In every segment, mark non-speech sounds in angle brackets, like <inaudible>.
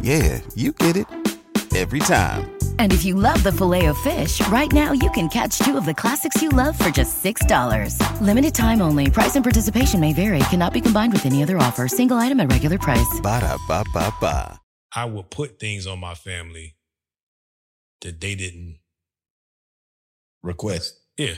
Yeah, you get it every time. And if you love the filet of fish, right now you can catch two of the classics you love for just $6. Limited time only. Price and participation may vary. Cannot be combined with any other offer. Single item at regular price. Ba da ba ba ba. I would put things on my family that they didn't. Request. Yeah.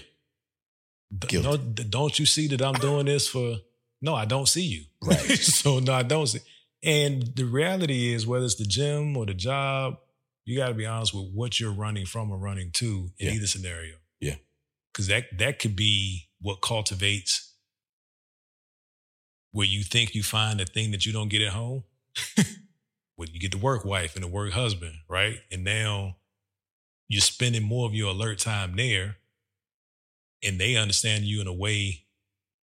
D- Guilty. Don't, d- don't you see that I'm doing this for? No, I don't see you. Right. <laughs> so no, I don't see. And the reality is, whether it's the gym or the job, you got to be honest with what you're running from or running to in Yeah. either scenario. Yeah. because that that could be what cultivates where you think you find a thing that you don't get at home. <laughs> when you get the work wife and the work husband, right? And now you're spending more of your alert time there, and they understand you in a way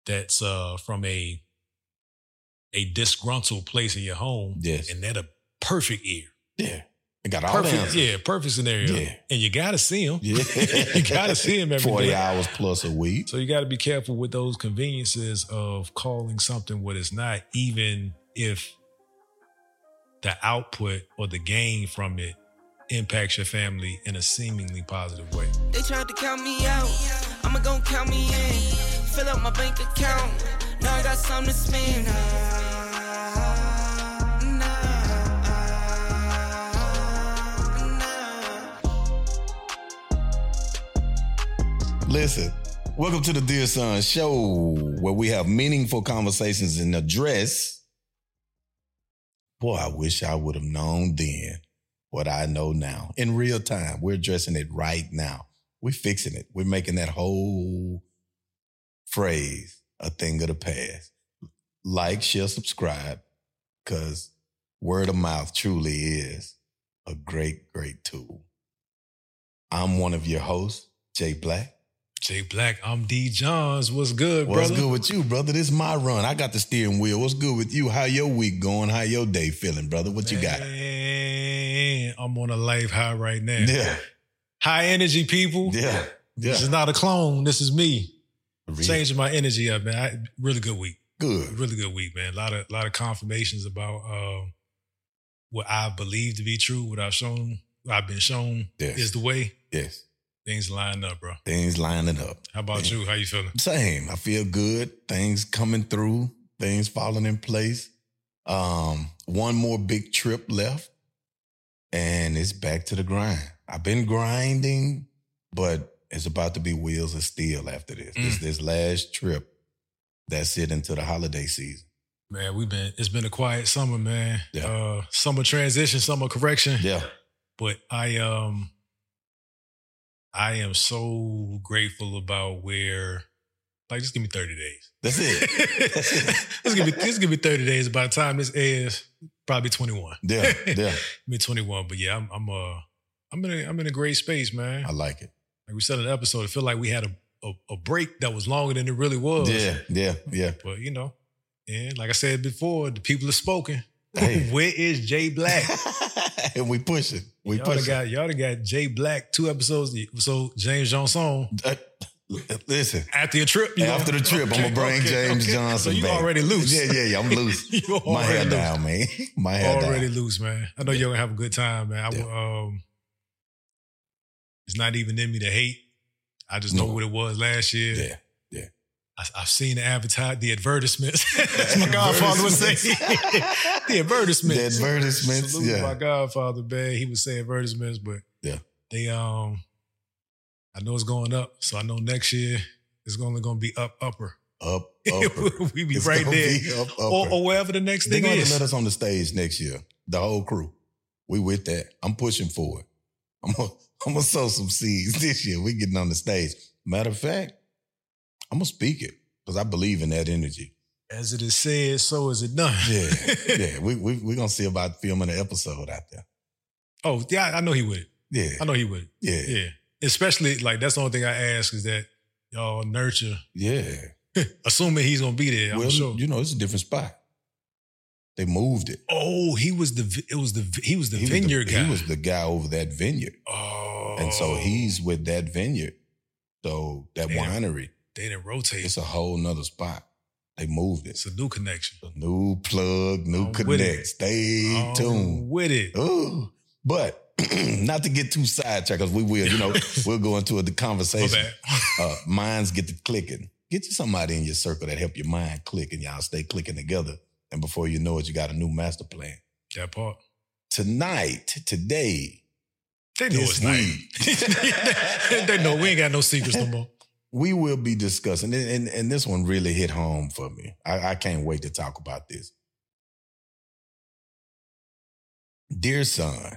that's uh, from a a disgruntled place in your home, Yes. and that a perfect ear. Yeah. I got all the Perfect, yeah, perfect scenario. Yeah. And you gotta see them. Yeah. <laughs> you gotta see them every 40 day. hours plus a week. So you got to be careful with those conveniences of calling something what it's not, even if the output or the gain from it impacts your family in a seemingly positive way. They tried to count me out. I'ma gon' count me in. Fill up my bank account. Now I got something to spend. Listen, welcome to the Dear Son Show, where we have meaningful conversations and address. Boy, I wish I would have known then what I know now. In real time, we're addressing it right now. We're fixing it. We're making that whole phrase a thing of the past. Like, share, subscribe, because word of mouth truly is a great, great tool. I'm one of your hosts, Jay Black. Jay Black, I'm D Johns. What's good, brother? What's good with you, brother? This is my run. I got the steering wheel. What's good with you? How your week going? How your day feeling, brother? What you got? Man, I'm on a life high right now. Yeah, High energy people. yeah, yeah. This is not a clone. This is me. Changing my energy up, man. I, really good week. Good. really good week, man. A lot of lot of confirmations about um, what I believe to be true, what I've shown, what I've been shown Yes. is the way. Yes, Things line up, bro. things lining up. How about you? How you feeling? Same. I feel good. Things coming through. Things falling in place. Um, one more big trip left, and it's back to the grind. I've been grinding, but it's about to be wheels of steel after this. This Mm. this last trip. That's it into the holiday season. Man, we've been it's been a quiet summer, man. Yeah. Uh summer transition, summer correction. Yeah. But I um I am so grateful about where like just give me 30 days. That's it. That's <laughs> it. <laughs> just give me just give me 30 days. By the time this airs, probably 21. Yeah, <laughs> yeah. me 21. But yeah, I'm I'm uh I'm in a I'm in a great space, man. I like it. Like we said in the episode, it felt like we had a, a, a break that was longer than it really was. Yeah, yeah, yeah. But you know, and like I said before, the people have spoken. Hey. <laughs> Where is Jay Black? <laughs> and we pushing. We y'all pushing. got y'all got Jay Black two episodes. So James Johnson, Uh, Listen, After your trip, you after the trip, I'm gonna bring James Johnson. So you back. already loose. Yeah, yeah, yeah. I'm loose. <laughs> you My hair loose. down, man. My hair down. already down. loose, man. I know you're gonna have a good time, man. I, Yeah. will, um, it's not even in me to hate. I just know what it was last year. Yeah, yeah. I, I've seen the advertise, the advertisements. <laughs> As my godfather would say, <laughs> the advertisements. The advertisements, Salute yeah. my godfather, man. He would say advertisements, but Yeah. they um, I know it's going up, so I know next year it's only going to be up upper. Up, <laughs> upper. we be It's right there, be up, or, or wherever the next They're thing going to is. let us on the stage next year. The whole crew. We with that. I'm pushing for it. I'm gonna, I'm gonna sow some seeds <laughs> this year. We're getting on the stage. Matter of fact, I'm gonna speak it because I believe in that energy. As it is said, so is it done. Yeah, <laughs> yeah. We we we gonna see about filming an episode out there. Oh, yeah, I know he would. Yeah, I know he would. yeah, Yeah. Especially like that's the only thing I ask is that y'all nurture, yeah. <laughs> assuming he's gonna be there. I'm well, sure. you know, it's a different spot. They moved it. oh, he was the it was the he was the He was the- vineyard guy. He was the guy over that vineyard, oh, and so he's with that vineyard. So that Damn. winery, they didn't rotate. it's a whole nother spot. They moved it. It's a new connection. A new plug, new I'm with connect. Stay I'm tuned. with it. Ooh. But <clears throat> not to get too sidetracked, because we will, you know, <laughs> we'll go into a, the My conversation. bad. <laughs> Uh, minds get to clicking. Get you somebody in your circle that help your mind click and y'all stay clicking together. And before you know it, you got a new master plan. that part. Tonight, today, They know it's night. <laughs> they know we ain't got no secrets no more. <laughs> we will be discussing, and, and, and this one really hit home for me. I, I can't wait to talk about this. Dear son,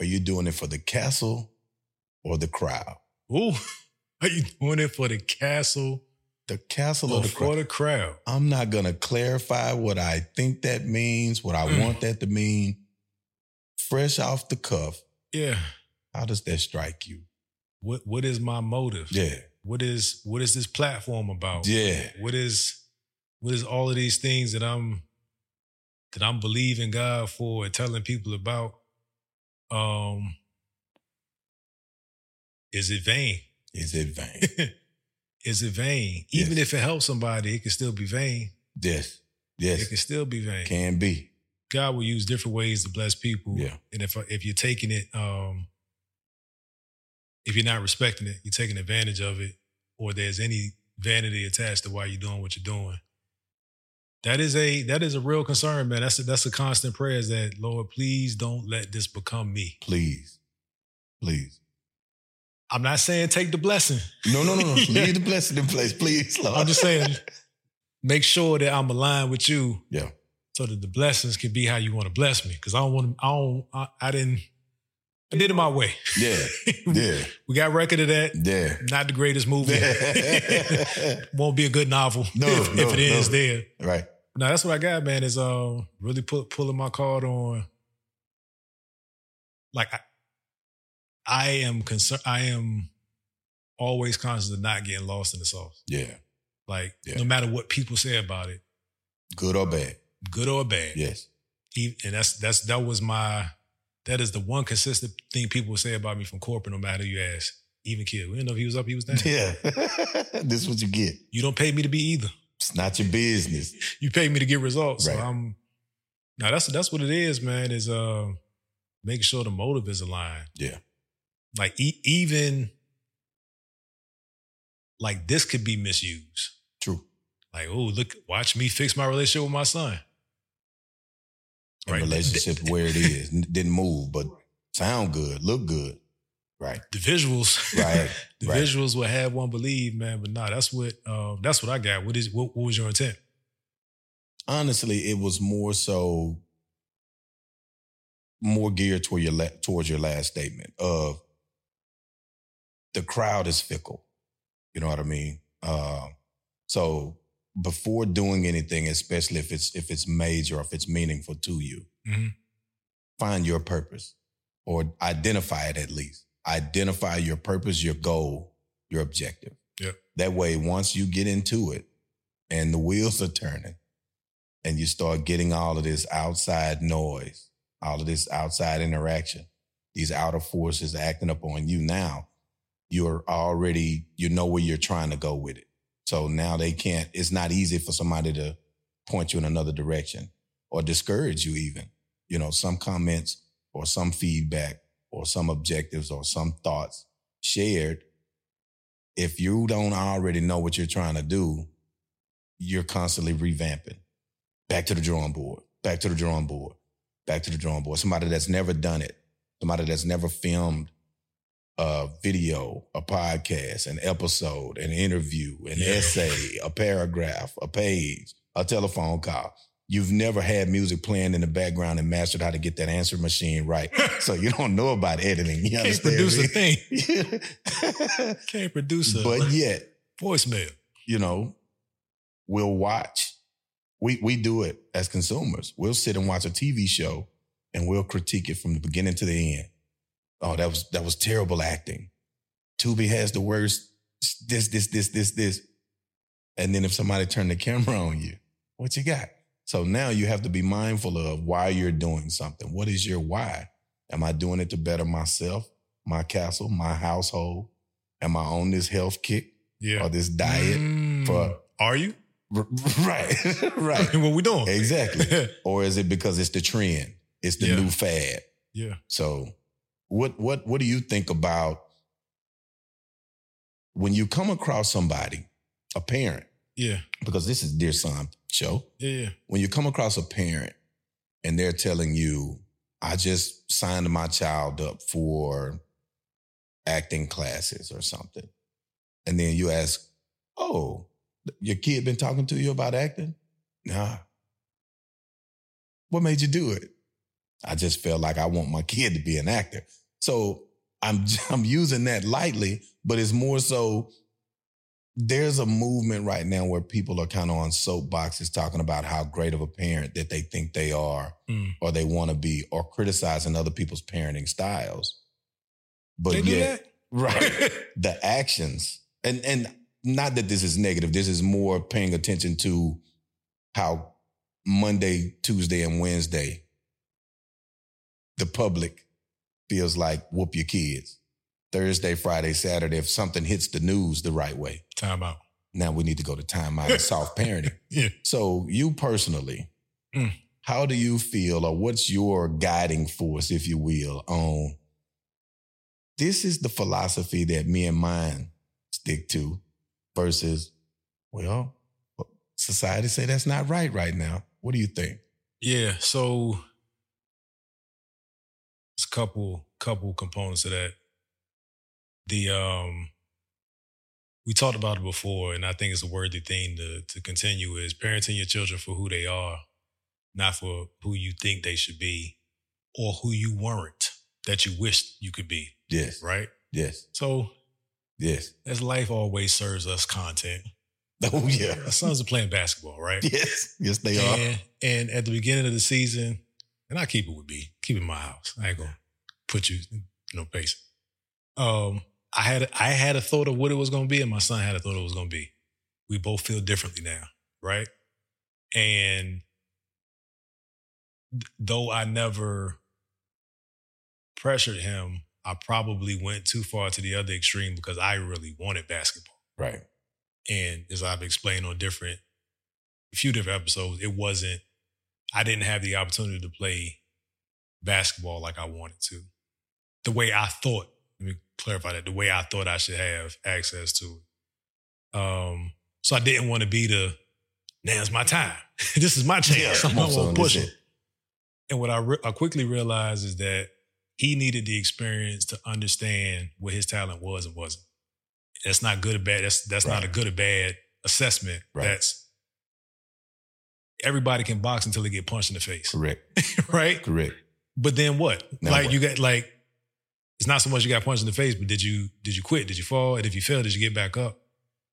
are you doing it for the castle or the crowd? Ooh, <laughs> are you doing it for the castle The castle or or the for crowd? the crowd? I'm not going to clarify what I think that means, what I Mm. want that to mean. Fresh off the cuff, Yeah. how does that strike you? What what is my motive? Yeah. What is what is this platform about? Yeah. What is what is all of these things that I'm that I'm believing God for and telling people about? Um is it vain? Is it vain? <laughs> is it vain? Even Yes. if it helps somebody, it can still be vain. yes. Yes. It can still be vain. Can be. God will use different ways to bless people. Yeah. And if if you're taking it, um, if you're not respecting it, you're taking advantage of it, or there's any vanity attached to why you're doing what you're doing. That is a that is a real concern, man. That's a, that's a constant prayer. Is that Lord, please don't let this become me. Please. Please. I'm not saying take the blessing. No, no, no, no. <laughs> Leave the blessing in place, please, Lord. I'm just saying make sure that I'm aligned with you, Yeah. So that the blessings can be how you want to bless me. Because I don't want to. I don't. I, I didn't. I did it my way. Yeah. <laughs> Yeah. We got record of that. Yeah. Not the greatest movie. <laughs> Won't be a good novel. No, if, no, if it is no. there. right. Now that's what I got, man. Is uh really put pulling my card on. Like I, I am concerned. I am always conscious of not getting lost in the sauce. Yeah. Like Yeah. no matter what people say about it, Good or bad. Good or bad. Yes. E- and that's that's that was my that is the one consistent thing people would say about me from corporate, no matter who you ask. Even kid, we didn't know if he was up, he was down. Yeah. <laughs> this is what you get. You don't pay me to be either. It's not your business. You pay me to get results. Right. So I'm now that's that's what it is, man. Is uh making sure the motive is aligned. Yeah. Like e- even like this could be misused. True. Like, oh, look, watch me fix my relationship with my son. And Right. relationship where it <laughs> is. Didn't move, but sound good, look good. Right. The visuals, Right. <laughs> the right. visuals will have one believe, man. But nah, that's what um, that's what I got. What is what, what was your intent? Honestly, it was more so more geared toward your la- towards your last statement of the crowd is fickle. You know what I mean? Uh, so before doing anything, especially if it's if it's major or if it's meaningful to you, Mhm. find your purpose or identify it at least. Identify your purpose, your goal, your objective. Yep. That way, once you get into it and the wheels are turning and you start getting all of this outside noise, all of this outside interaction, these outer forces acting up on you now, you're already you know where you're trying to go with it. So now they can't. It's not easy for somebody to point you in another direction or discourage you even. You know, some comments or some feedback or some objectives or some thoughts shared. If you don't already know what you're trying to do, you're constantly revamping. Back to the drawing board, back to the drawing board, back to the drawing board. Somebody that's never done it, somebody that's never filmed a video, a podcast, an episode, an interview, an Yeah. essay, a paragraph, a page, a telephone call. You've never had music playing in the background and mastered how to get that answer machine right. <laughs> so you don't know about editing. You Can't understand produce a thing. <laughs> Can't produce a but yet, voicemail. you know, we'll watch. We we do it as consumers. We'll sit and watch a TV show and we'll critique it from the beginning to the end. Oh, that was that was terrible acting. Tubi has the worst this, this, this, this, this. And then if somebody turned the camera on you, what you got? So now you have to be mindful of why you're doing something. What is your why? Am I doing it to better myself, my castle, my household? Am I on this health kick Yeah. or this diet? Mm. for- Are you? R- <laughs> Right, <laughs> <laughs> right. what we doing? Exactly. Or is it because it's the trend? It's the Yeah. new fad. yeah. So, what what what do you think about when you come across somebody, a parent, Yeah. because this is Dear Son show. Yeah. Yeah. When you come across a parent and they're telling you, "I just signed my child up for acting classes or something," and then you ask, "Oh, your kid been talking to you about acting?" Nah. What made you do it? I just felt like I want my kid to be an actor. So I'm <laughs> I'm using that lightly, but it's more so there's a movement right now where people are kind of on soapboxes talking about how great of a parent that they think they are Mm. or they want to be or criticizing other people's parenting styles. But They do yet, that? <laughs> right, <laughs> the actions and and not that this is negative. This is more paying attention to how Monday, Tuesday, and Wednesday the public feels like whoop your kids. Thursday, Friday, Saturday, if something hits the news the right way, Time out. now we need to go to timeout and soft parenting. <laughs> Yeah. So, you personally, Mm. how do you feel, or what's your guiding force, if you will, on this is the philosophy that me and mine stick to versus, well, society say that's not right right now. What do you think? Yeah. So it's a couple couple components of that. The um we talked about it before, and I think it's a worthy thing to to continue is parenting your children for who they are, not for who you think they should be or who you weren't that you wished you could be, Yes. right? Yes. So Yes. as life always serves us content. <laughs> Oh, yeah. Our sons are playing basketball, right? Yes. Yes, they are. And, and at the beginning of the season, and I keep it with B, keep it in my house. I ain't gonna put you, you know, pace. Um, I had I had a thought of what it was gonna be, and my son had a thought it was gonna be. We both feel differently now, right? And th- though I never pressured him, I probably went too far to the other extreme because I really wanted basketball. Right. And as I've explained on different, a few different episodes, it wasn't, I didn't have the opportunity to play basketball like I wanted to. The way I thought, let me clarify that, the way I thought I should have access to it. Um, so I didn't want to be the, now's my time. <laughs> this is my chance. <laughs> I'm gonna push it. And what I, re- I quickly realized is that he needed the experience to understand what his talent was and wasn't. That's not good or bad. That's that's not a good or bad assessment. Right. That's everybody can box until they get punched in the face, Correct. <laughs> right? Correct. But then what? Now like what? you got like it's not so much you got punched in the face, but did you did you quit? Did you fall? And if you fell, did you get back up?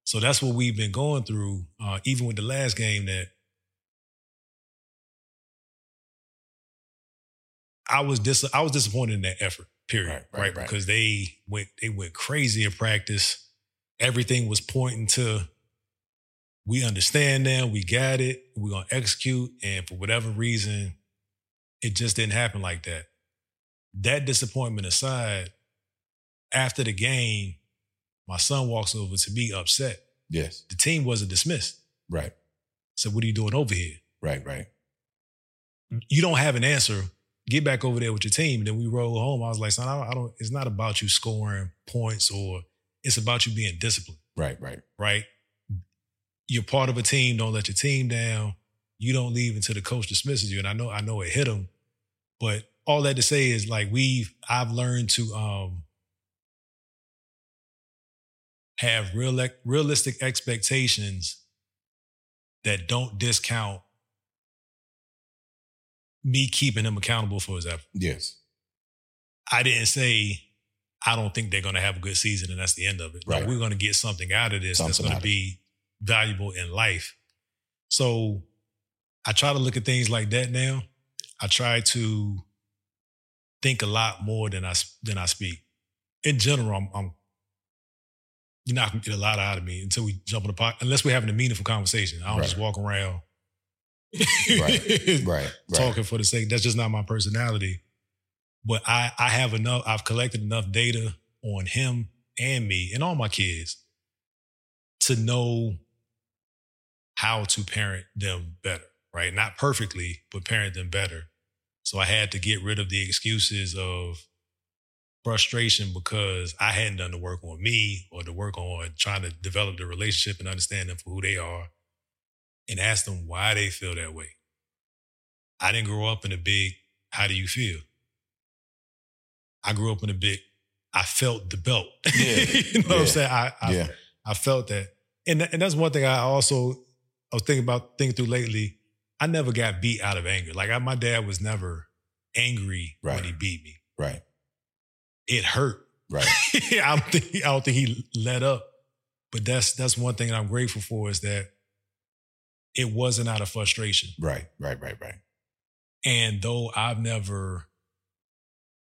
So that's what we've been going through, uh, even with the last game that I was dis- I was disappointed in that effort, period. Right, Right, right, right. Because they went they went crazy in practice. Everything was pointing to we understand now, we got it, we're gonna execute, and for whatever reason, it just didn't happen like that. That disappointment aside, after the game, My son walks over to me upset. Yes. The team wasn't dismissed. Right. So what are you doing over here? Right. Right. You don't have an answer. Get back over there with your team. And then we roll home. I was like, son, I don't, I don't it's not about you scoring points or it's about you being disciplined, Right. Right. right? You're part of a team. Don't let your team down. You don't leave until the coach dismisses you. And I know, I know it hit him, but all that to say is like we've, I've learned to, um, have real, realistic expectations that don't discount me keeping him accountable for his effort. Yes. I didn't say I don't think they're going to have a good season and that's the end of it. Right. Like, we're going to get something out of this that's going to be valuable in life. So I try to look at things like that now. I try to think a lot more than I than I speak. In general, I'm, I'm you're not gonna get a lot out of me until we jump on the pot, unless we're having a meaningful conversation. I don't just Right. walk around <laughs> Right. Right. talking for the sake. That's just not my personality. But I, I have enough. I've collected enough data on him and me and all my kids to know how to parent them better. Right? Not perfectly, but parent them better. So I had to get rid of the excuses of frustration because I hadn't done the work on me or the work on trying to develop the relationship and understand them for who they are and ask them why they feel that way. I didn't grow up in a big, how do you feel? I grew up in a big, I felt the belt. <laughs> Yeah. you know what I'm saying? I, I, Yeah. I felt that. And, and that's one thing I also, I was thinking about, thinking through lately. I never got beat out of anger. Like I, my dad was never angry Right. when he beat me. Right. It hurt. Right. <laughs> I don't think I don't think he let up. But that's that's one thing that I'm grateful for is that it wasn't out of frustration. Right. Right. Right. Right. And though I've never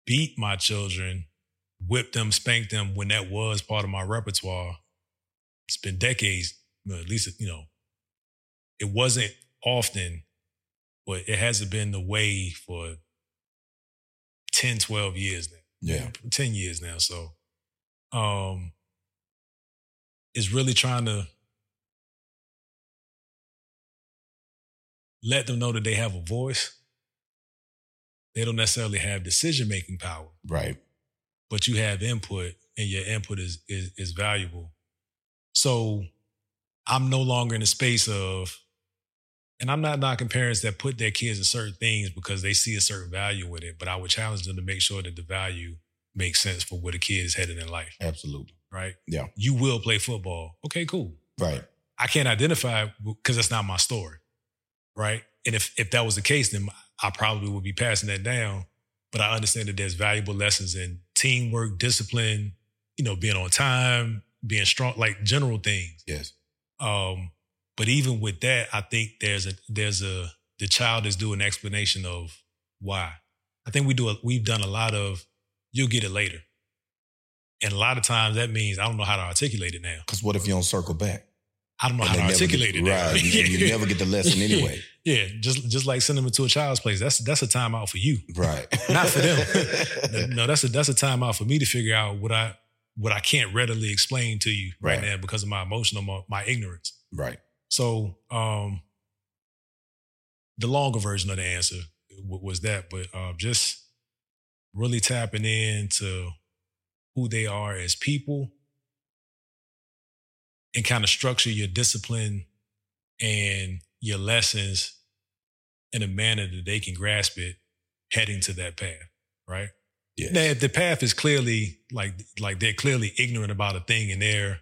beat my children, whipped them, spanked them when that was part of my repertoire, it's been decades, at least, you know, it wasn't often, but it hasn't been the way for 10, 12 years now. Yeah. 10 years now. So, um, is really trying to let them know that they have a voice. They don't necessarily have decision making power, Right. but you have input and your input is, is, is valuable. So I'm no longer in the space of, and I'm not knocking parents that put their kids in certain things because they see a certain value with it, but I would challenge them to make sure that the value makes sense for where the kid is headed in life, Absolutely. right? Yeah. You will play football. Okay, cool. Right. I can't identify because that's not my story, right? And if if that was the case, then I probably would be passing that down. But I understand that there's valuable lessons in teamwork, discipline, you know, being on time, being strong, like general things. Yes. Um, but even with that, I think there's a there's a the child is due an explanation of why. I think we do a, we've done a lot of you'll get it later, and a lot of times that means I don't know how to articulate it now. Because what if you don't circle back? I don't know And how to articulate get- it now. Right. And you never get the <laughs> lesson anyway. Yeah, just just like sending them to a child's place. That's that's a timeout for you. Right. <laughs> Not for them. <laughs> No, that's a that's a timeout for me to figure out what I what I can't readily explain to you right, Right. now because of my emotional my, my ignorance. right. So um the longer version of the answer was that, but uh, just really tapping into who they are as people and kind of structure your discipline and your lessons in a manner that they can grasp it heading to that path, right? Yes. Now, if the path is clearly like like they're clearly ignorant about a thing and their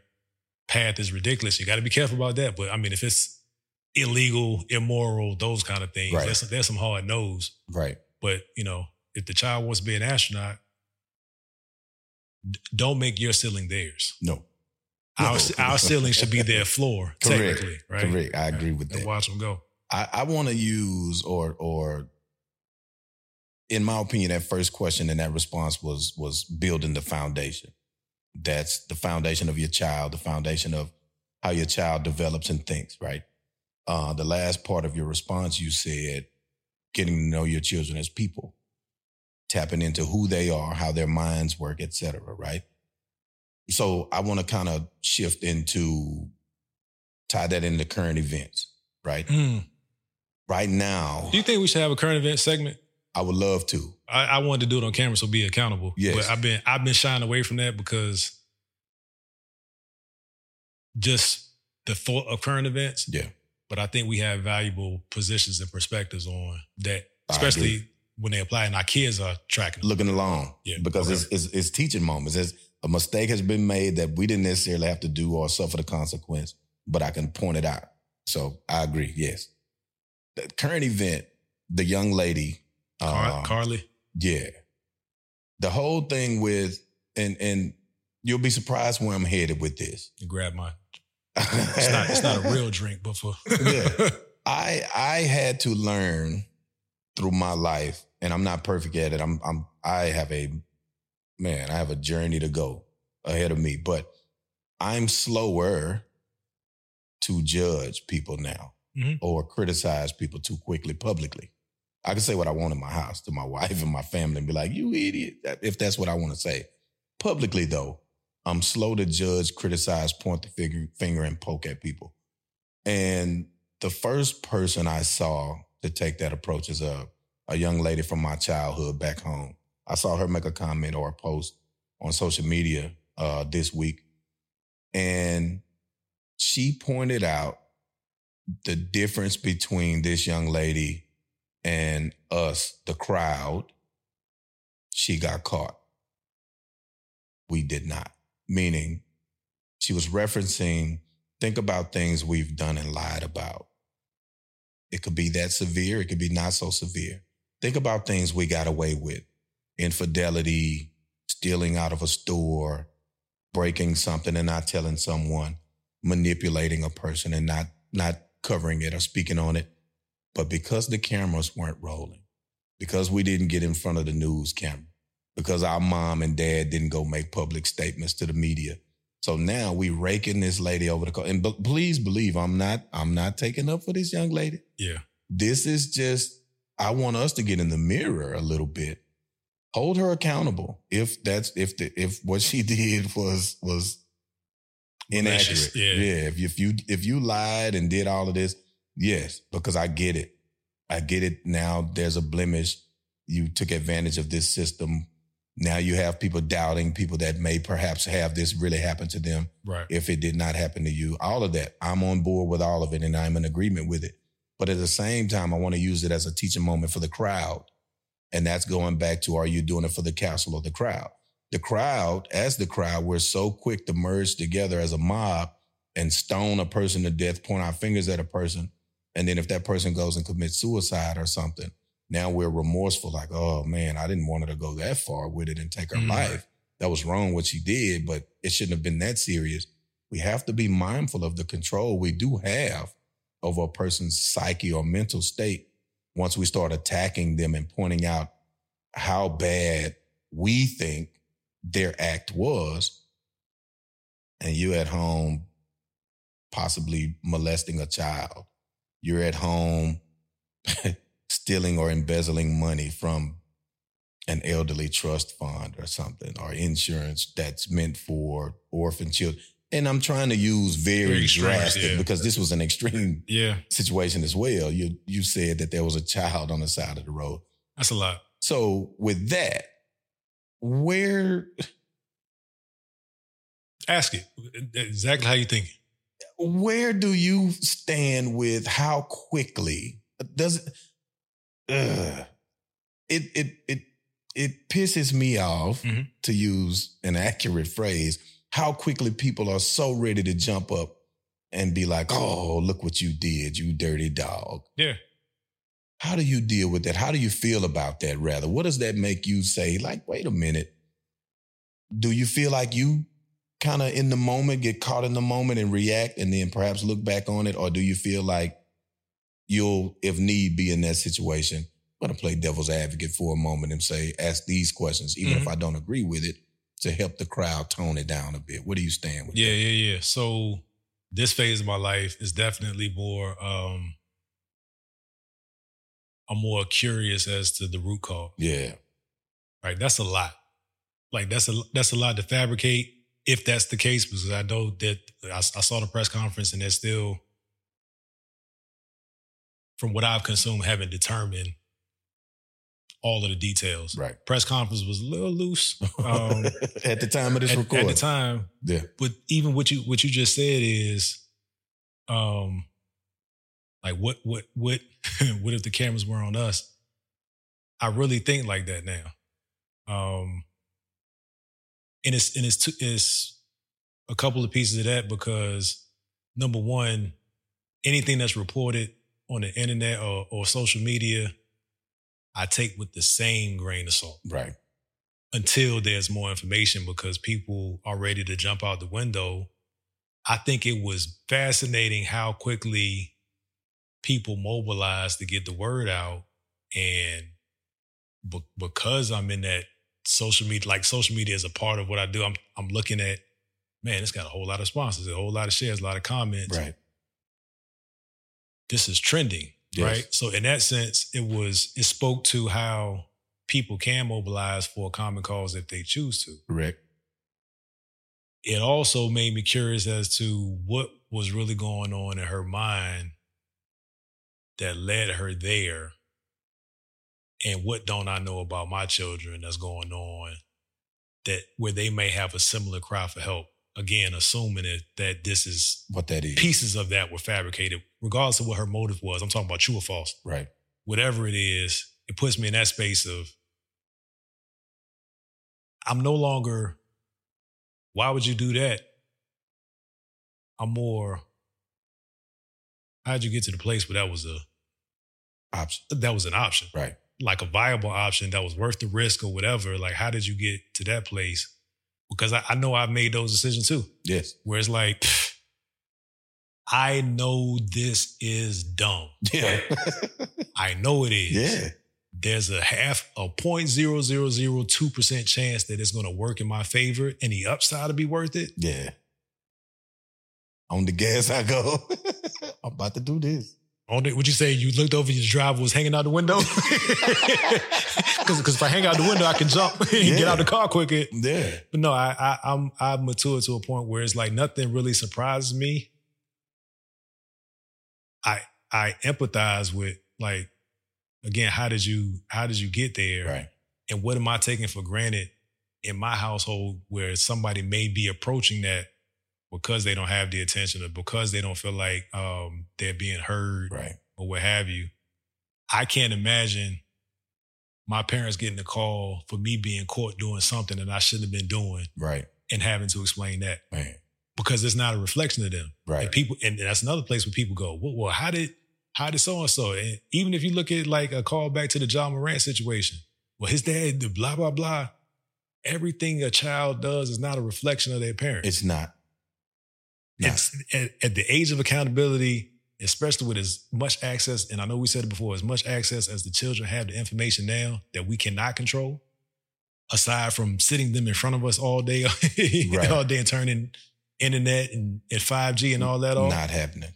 path is ridiculous, you got to be careful about that. But I mean, if it's illegal, immoral, those kind of things, Right. there's, there's some hard nose. Right. But you know, if the child wants to be an astronaut, d- don't make your ceiling theirs. No. Our No. our ceiling should be <laughs> their floor, Correct. technically, right? Correct. I agree with that. watch them go. I, I want to use or or in my opinion, that first question and that response was was building the foundation. That's the foundation of your child, the foundation of how your child develops and thinks, right? Uh, the last part of your response, you said getting to know your children as people, tapping into who they are, how their minds work, et cetera, right? so I want to kind of shift into tie that into current events, right? Mm. Right now, Do you think we should have a current event segment? I would love to. I, I wanted to do it on camera, so be accountable. Yes. But I've been I've been shying away from that because just the thought of current events. Yeah. But I think we have valuable positions and perspectives on that, especially when they apply and our kids are tracking. looking along Yeah, because okay. it's, it's it's teaching moments. It's, a mistake has been made that we didn't necessarily have to do or suffer the consequence, but I can point it out. So I agree. Yes, the current event, the young lady, Car- uh, Carlee. yeah, the whole thing with and and you'll be surprised where I'm headed with this. You grab my. <laughs> It's not. It's not a real drink, but for Yeah. <laughs> I I had to learn through my life, and I'm not perfect at it. I'm I'm I have a man, I have a journey to go ahead of me, but I'm slower to judge people now Mhm. or criticize people too quickly publicly. I can say what I want in my house to my <laughs> wife and my family and be like, you idiot, if that's what I want to say. Publicly, though, I'm slow to judge, criticize, point the figure, finger, and poke at people. And the first person I saw to take that approach is a, a young lady from my childhood back home. I saw her make a comment or a post on social media uh, this week. And she pointed out the difference between this young lady and us, the crowd. She got caught. We did not. Meaning, she was referencing think about things we've done and lied about. It could be that severe, it could be not so severe. Think about things we got away with infidelity, stealing out of a store, breaking something and not telling someone, manipulating a person and not, not covering it or speaking on it. But because the cameras weren't rolling, because we didn't get in front of the news camera, because our mom and dad didn't go make public statements to the media. So now we raking this lady over the car. And b- please believe I'm not, I'm not taking up for this young lady. yeah, This is just, I want us to get in the mirror a little bit. Hold her accountable. If that's, if the, if what she <laughs> did was, was inaccurate. yeah. yeah. If, if you, if you lied and did all of this, yes, because I get it. I get it now. There's a blemish. You took advantage of this system. Now you have people doubting people that may perhaps have this really happen to them right. if it did not happen to you. All of that. I'm on board with all of it and I'm in agreement with it. But at the same time, I want to use it as a teaching moment for the crowd. And that's going back to are you doing it for the castle or the crowd? The crowd, as the crowd, we're so quick to merge together as a mob and stone a person to death, point our fingers at a person. And then if that person goes and commits suicide or something, now we're remorseful, like, oh man, I didn't want her to go that far with it and take her Mhm. life. That was wrong what she did, but it shouldn't have been that serious. We have to be mindful of the control we do have over a person's psyche or mental state once we start attacking them and pointing out how bad we think their act was. And you at home possibly molesting a child. You're at home <laughs> stealing or embezzling money from an elderly trust fund or something, or insurance that's meant for orphan children. And I'm trying to use very, extreme, drastic yeah. because this was an extreme Yeah, situation as well. You you said that there was a child on the side of the road. that's a lot. So with that, where Ask it exactly how you think. Where do you stand with how quickly does it it it it it pisses me off Mhm. to use an accurate phrase how quickly people are so ready to jump up and be like oh look what you did you dirty dog Yeah. how do you deal with that how do you feel about that rather what does that make you say like wait a minute do you feel like you kind of in the moment get caught in the moment and react and then perhaps look back on it or do you feel like you'll if need be in that situation i'm going to play devil's advocate for a moment and say ask these questions even if Mhm. i don't agree with it to help the crowd tone it down a bit what do you stand with Yeah, that? yeah, yeah. So this phase of my life is definitely more um I'm more curious as to the root cause. yeah Right. That's a lot. Like that's a that's a lot to fabricate if that's the case, because I know that I, I saw the press conference and they're still, from what I've consumed, haven't determined all of the details. Right. Press conference was a little loose <laughs> um, at the time of this at, recording. at the time. Yeah. But even what you what you just said is, um, like what what what <laughs> what if the cameras were on us? I really think like that now. Um, and it's and it's two, it's a couple of pieces of that because number one, anything that's reported on the internet or, or social media, I take with the same grain of salt Right. until there's more information because people are ready to jump out the window. I think it was fascinating how quickly people mobilized to get the word out. And be- because I'm in that social media, like social media is a part of what I do, I'm, I'm looking at, man, it's got a whole lot of sponsors, a whole lot of shares, a lot of comments. Right. This is trending, Yes. right? So in that sense, it was, it spoke to how people can mobilize for a common cause if they choose to. Correct. It also made me curious as to what was really going on in her mind that led her there. And what don't I know about my children that's going on that where they may have a similar cry for help? Again, assuming it, that this is What that is. pieces of that were fabricated, regardless of what her motive was. I'm talking about true or false. Right. Whatever it is, it puts me in that space of I'm no longer, why would you do that? I'm more, how'd you get to the place where that was a Option. that was an option? Right. Like a viable option that was worth the risk or whatever. Like, how did you get to that place? Because I, I know I've made those decisions too Yes. where it's like, I know this is dumb. Yeah. <laughs> I know it is. yeah. There's a half, a 0.0002% chance that it's going to work in my favor and the upside to be worth it. Yeah. On the gas I go. <laughs> I'm about to do this. On the, would you say you looked over your driver was hanging out the window? <laughs> <laughs> Because if I hang out the window, I can jump <laughs> and get Yeah. out the car quicker. Yeah. But no, I, I I'm I've matured to a point where it's like nothing really surprises me. I I empathize with like again, how did you how did you get there? Right. And what am I taking for granted in my household where somebody may be approaching that because they don't have the attention or because they don't feel like um, they're being heard Right. or what have you. I can't imagine my parents getting a call for me being caught doing something that I shouldn't have been doing Right. and having to explain that Man. because it's not a reflection of them. Right. And people, and that's another place where people go, well, well how did, how did so and so? And even if you look at like a call back to the Ja Morant situation, well, his dad, did blah blah blah. Everything a child does is not a reflection of their parents. It's not. It's at, at the age of accountability, especially with as much access, and I know we said it before, as much access as the children have to information now that we cannot control, aside from sitting them in front of us all day, <laughs> Right. all day and turning internet and, and 5G and all that off. Not happening.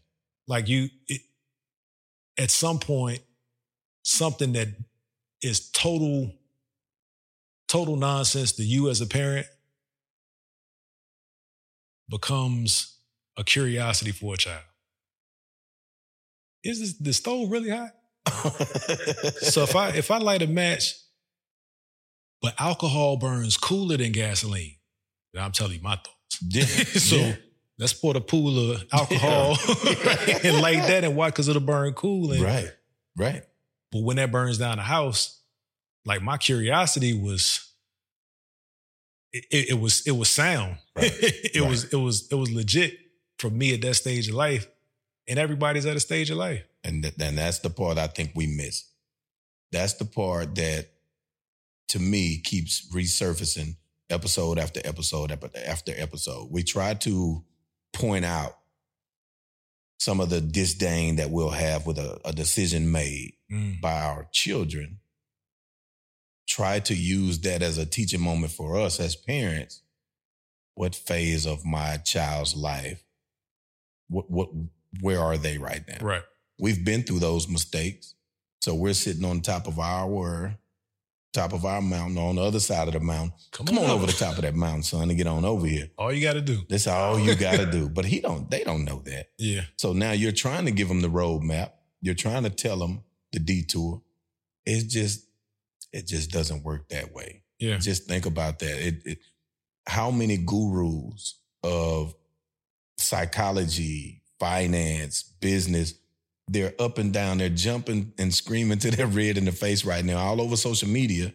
Like you, it, at some point, something that is total, total nonsense to you as a parent becomes a curiosity for a child. Is this, the stove really hot? <laughs> So if I if I light a match, but alcohol burns cooler than gasoline, I'm telling you my thoughts. yeah. <laughs> so Yeah. let's pour the pool of alcohol <laughs> and light that and why? Because it'll burn cool. And, Right. Right. But when that burns down the house, like my curiosity was, it, it, it was it was sound. Right. it Right. was it was it was legit for me at that stage of life, and everybody's at a stage of life. And th- and that's the part I think we miss. That's the part that, to me, keeps resurfacing episode after episode after after episode. We try to point out some of the disdain that we'll have with a, a decision made mm. by our children. Try to use that as a teaching moment for us as parents. What phase of my child's life? What what where are they right now? Right. We've been through those mistakes. So we're sitting on top of our top of our mountain on the other side of the mountain. Come Come, on on over the top of that mountain, son, and get on over here. All you got to do. That's all you gotta do. But he don't, they don't know that. Yeah. So now you're trying to give them the roadmap. You're trying to tell them the detour. It's just, it just doesn't work that way. Yeah. Just think about that. It, it, how many gurus of psychology, finance, business, they're up and down, they're jumping and screaming to their red in the face right now, all over social media.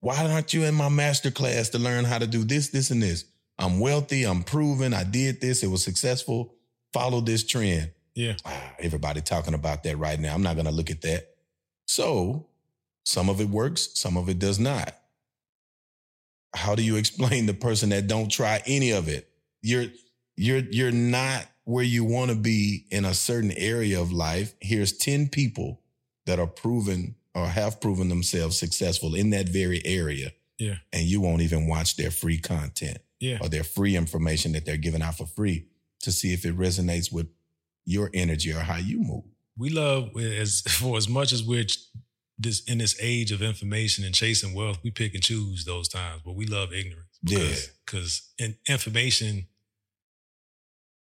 Why aren't you in my master class to learn how to do this, this, and this? I'm wealthy, I'm proven, I did this, it was successful. Follow this trend. Yeah. Ah, everybody talking about that right now. I'm not going to look at that. So, some of it works, some of it does not. How do you explain the person that don't try any of it? You're you're you're not where you want to be in a certain area of life. Here's 10 people that are proven or have proven themselves successful in that very area Yeah. and you won't even watch their free content Yeah. or their free information that they're giving out for free to see if it resonates with your energy or how you move. we love as <laughs> for as much as we're this in this age of information and chasing wealth, we pick and choose those times, but we love ignorance. Yeah. Because in, information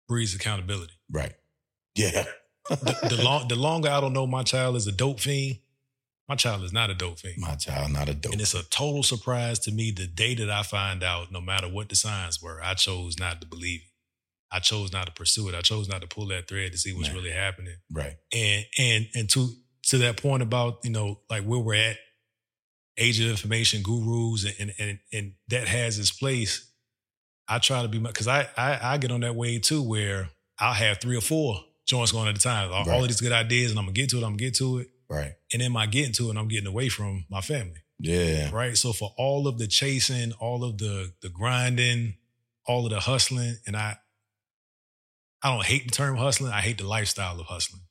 breeds accountability. Right. Yeah. The, the, <laughs> long, the longer I don't know my child is a dope fiend, my child is not a dope fiend. My child, not a dope. And it's a total surprise to me the day that I find out, no matter what the signs were, I chose not to believe it. I chose not to pursue it. I chose not to pull that thread to see what's Man. really happening. Right. and and and to to that point about you know like where we're at age of information gurus and and and, and that has its place i try to be because I, I i get on that way too where i'll have three or four joints going at a time all, all Right. of these good ideas and i'm gonna get to it i'm gonna get to it Right. and in my getting to it i'm getting away from my family Yeah. right so for all of the chasing all of the the grinding all of the hustling and i i don't hate the term hustling i hate the lifestyle of hustling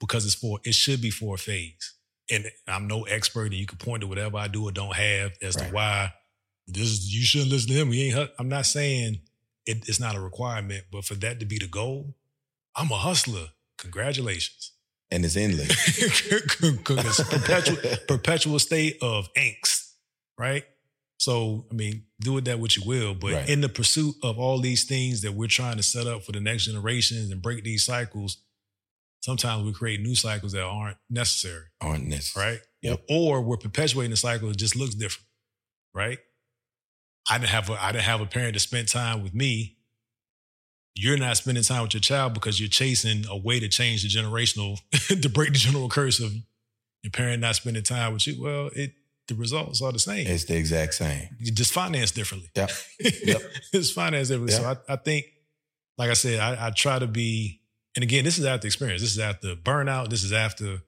because it's for it should be for a phase and i'm no expert and you can point to whatever i do or don't have as Right. to why this is you shouldn't listen to him We ain't i'm not saying it, it's not a requirement but for that to be the goal i'm a hustler congratulations And it's endless. <laughs> it's perpetual perpetual state of angst, right? So, I mean, do with that what you will, but Right. in the pursuit of all these things that we're trying to set up for the next generations and break these cycles, sometimes we create new cycles that aren't necessary, Aren't necessary. right? Yep. Or we're perpetuating the cycle that just looks different, right? I didn't have a I didn't have a parent to spend time with me. You're not spending time with your child because you're chasing a way to change the generational, <laughs> to break the general curse of your parent not spending time with you. Well, it the results are the same. It's the exact same. you just finance differently. Yep. Yep. <laughs> it's financed differently. So I, I think, like I said, I, I try to be, and again, this is after experience. This is after burnout. This is after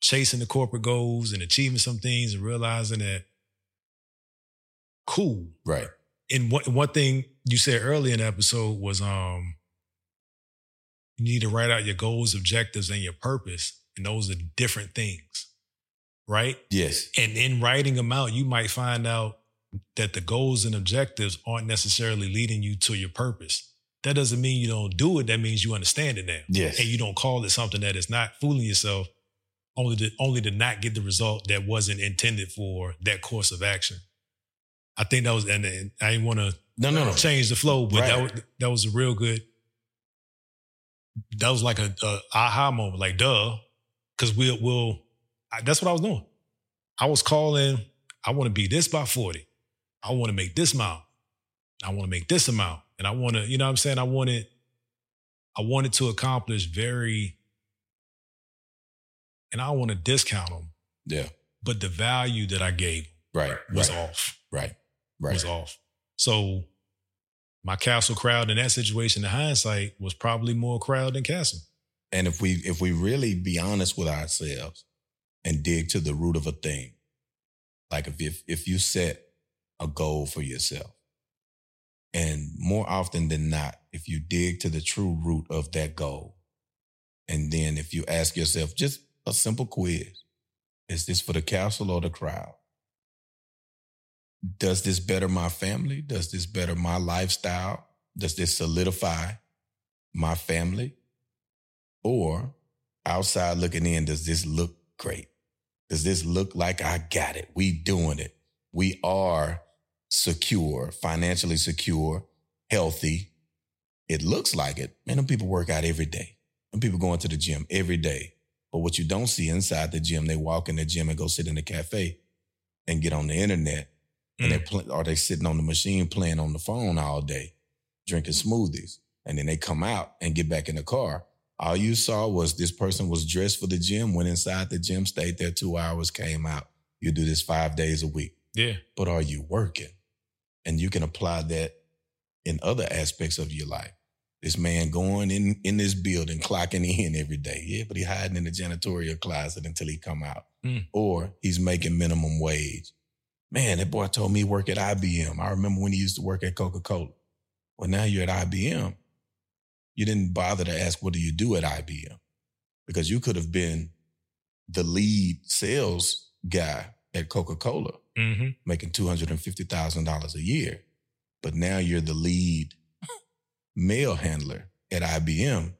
chasing the corporate goals and achieving some things and realizing that cool. Right. And one one thing you said earlier in the episode was um you need to write out your goals, objectives, and your purpose. And those are different things. Right? Yes. And in writing them out, you might find out that the goals and objectives aren't necessarily leading you to your purpose. That doesn't mean you don't do it. That means you understand it now. Yes. And you don't call it something that is not fooling yourself, only to only to not get the result that wasn't intended for that course of action. I think that was, and, and I didn't want to No, no, no. change the flow, but that Right. was that was a real good. That was like a, a aha moment, like duh, because we'll we'll. I, that's what I was doing. I was calling. I want to be this by forty. I want to make this amount. I want to make this amount, and I want to. You know what I'm saying? I wanted. I wanted to accomplish very. And I don't want to discount them, Yeah. but the value that I gave Right. was right. off Right. Right. was off. So my castle crowd in that situation, in hindsight, was probably more crowd than castle. And if we if we really be honest with ourselves and dig to the root of a thing, like if if, if you set a goal for yourself, and more often than not, if you dig to the true root of that goal, and then if you ask yourself just a simple quiz, is this for the castle or the crowd? Does this better my family? Does this better my lifestyle? Does this solidify my family? Or outside looking in, does this look great? Does this look like I got it? We doing it. We are secure, financially secure, healthy. It looks like it. Man, them people work out every day. Them people going to the gym every day. But what you don't see inside the gym, they walk in the gym and go sit in the cafe and get on the internet. And they play, or they sitting on the machine playing on the phone all day, drinking smoothies. And then they come out and get back in the car. All you saw was this person was dressed for the gym, went inside the gym, stayed there two hours, came out. You do this five days a week. Yeah. But are you working? And you can apply that in other aspects of your life. This man going in in this building, clocking in every day. Yeah, but he hiding in the janitorial closet until he come out. Mm. Or he's making minimum wage. Man, that boy told me work at IBM. I remember when he used to work at Coca-Cola. Well, now you're at IBM. You didn't bother to ask, what do you do at IBM? Because you could have been the lead sales guy at Coca-Cola Mm-hmm. making $250,000 a year. But now you're the lead mail handler at IBM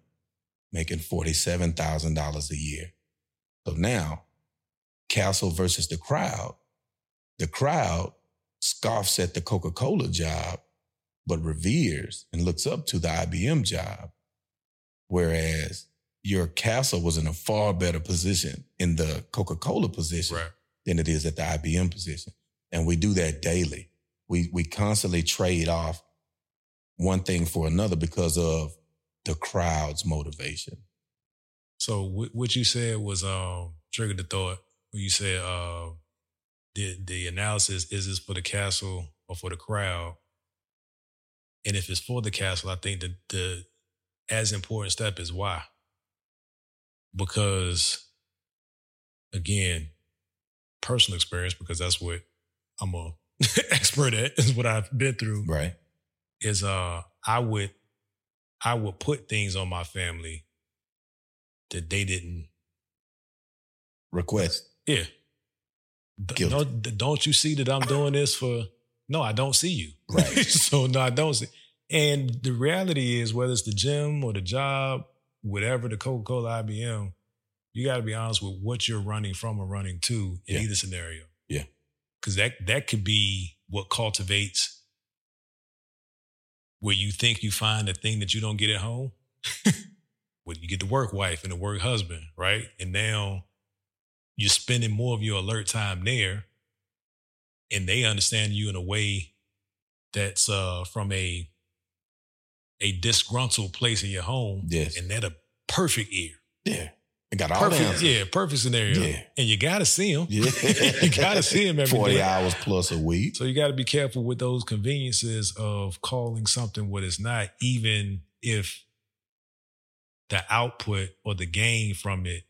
making $47,000 a year. So now, Castle versus the crowd. The crowd scoffs at the Coca Cola job, but reveres and looks up to the IBM job. Whereas your Castle was in a far better position in the Coca Cola position Right. than it is at the IBM position. And we do that daily. We we constantly trade off one thing for another because of the crowd's motivation. So wh- what you said was um triggered the thought when you said uh the the analysis is this for the castle or for the crowd? And if it's for the castle, I think that the as important step is why. Because again, personal experience, because that's what I'm a <laughs> expert at, is what I've been through Right. is uh I would I would put things on my family that they didn't Request. yeah. Guilty. No, d- don't you see that I'm doing this for no, I don't see you. Right. <laughs> so no, I don't see. And the reality is whether it's the gym or the job, whatever the Coca-Cola IBM, you got to be honest with what you're running from or running to in Yeah. either scenario. Yeah. Cause that that could be what cultivates where you think you find the thing that you don't get at home. <laughs> when you get the work wife and the work husband, right? And now you're spending more of your alert time there, and they understand you in a way that's uh, from a a disgruntled place in your home, Yes. and they're perfect ear, Yeah. I got all perfect, yeah, perfect scenario, Yeah. and you got to see them, Yeah. <laughs> you got to see them every 40 day. hours plus a week. So you got to be careful with those conveniences of calling something what it's not, even if the output or the gain from it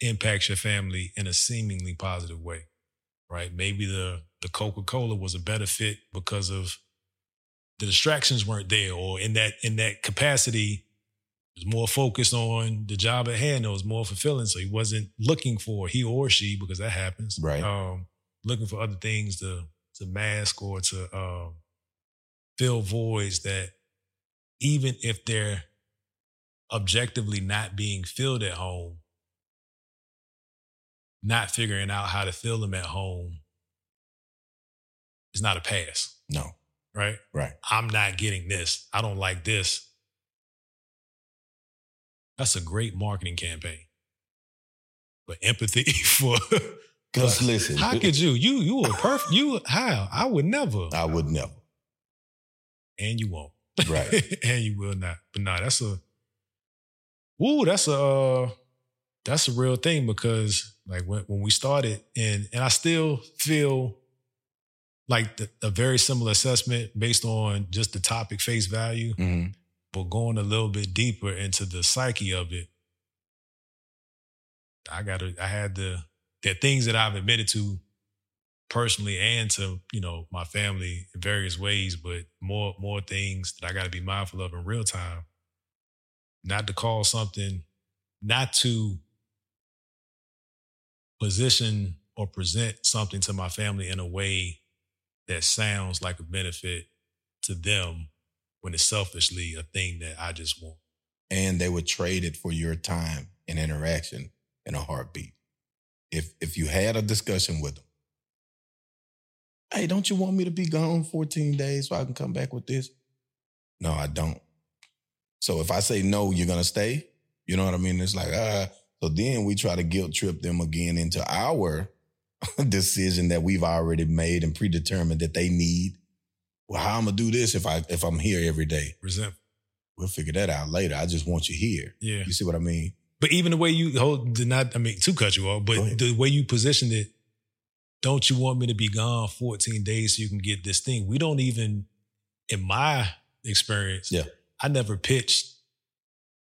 impacts your family in a seemingly positive way, right? Maybe the the Coca Cola was a better fit because of the distractions weren't there, or in that in that capacity, was more focused on the job at hand. It was more fulfilling, so he wasn't looking for he or she because that happens, Right. Um, looking for other things to to mask or to um, fill voids that even if they're objectively not being filled at home, not figuring out how to fill them at home is not a pass, No. right? Right. I'm not getting this. I don't like this. That's a great marketing campaign. But empathy <laughs> for Because listen, how could you? You you were perfect. You how? I would never. I would never. And you won't. Right. <laughs> and you will not. But nah, that's a Ooh, that's a uh, that's a real thing because like when, when we started and and I still feel like the, a very similar assessment based on just the topic face value, hmm but going a little bit deeper into the psyche of it. I got to I had the are things that I've admitted to personally and to you know my family in various ways, but more more things that I got to be mindful of in real time. Not to call something, not to position or present something to my family in a way that sounds like a benefit to them when it's selfishly a thing that I just want. And they would trade it for your time and interaction in a heartbeat. if if you had a discussion with them, hey, don't you want me to be gone 14 days so I can come back with this? No, I don't. So if I say no, you're gonna stay. You know what I mean? It's like ah. So then we try to guilt trip them again into our <laughs> decision that we've already made and predetermined that they need. Well, how I'm gonna do this if I if I'm here every day? Resentful. We'll figure that out later. I just want you here. Yeah. You see what I mean? But even the way you hold did not I mean to cut you off, but the way you positioned it, don't you want me to be gone 14 days so you can get this thing? We don't even, in my experience, Yeah. I never pitched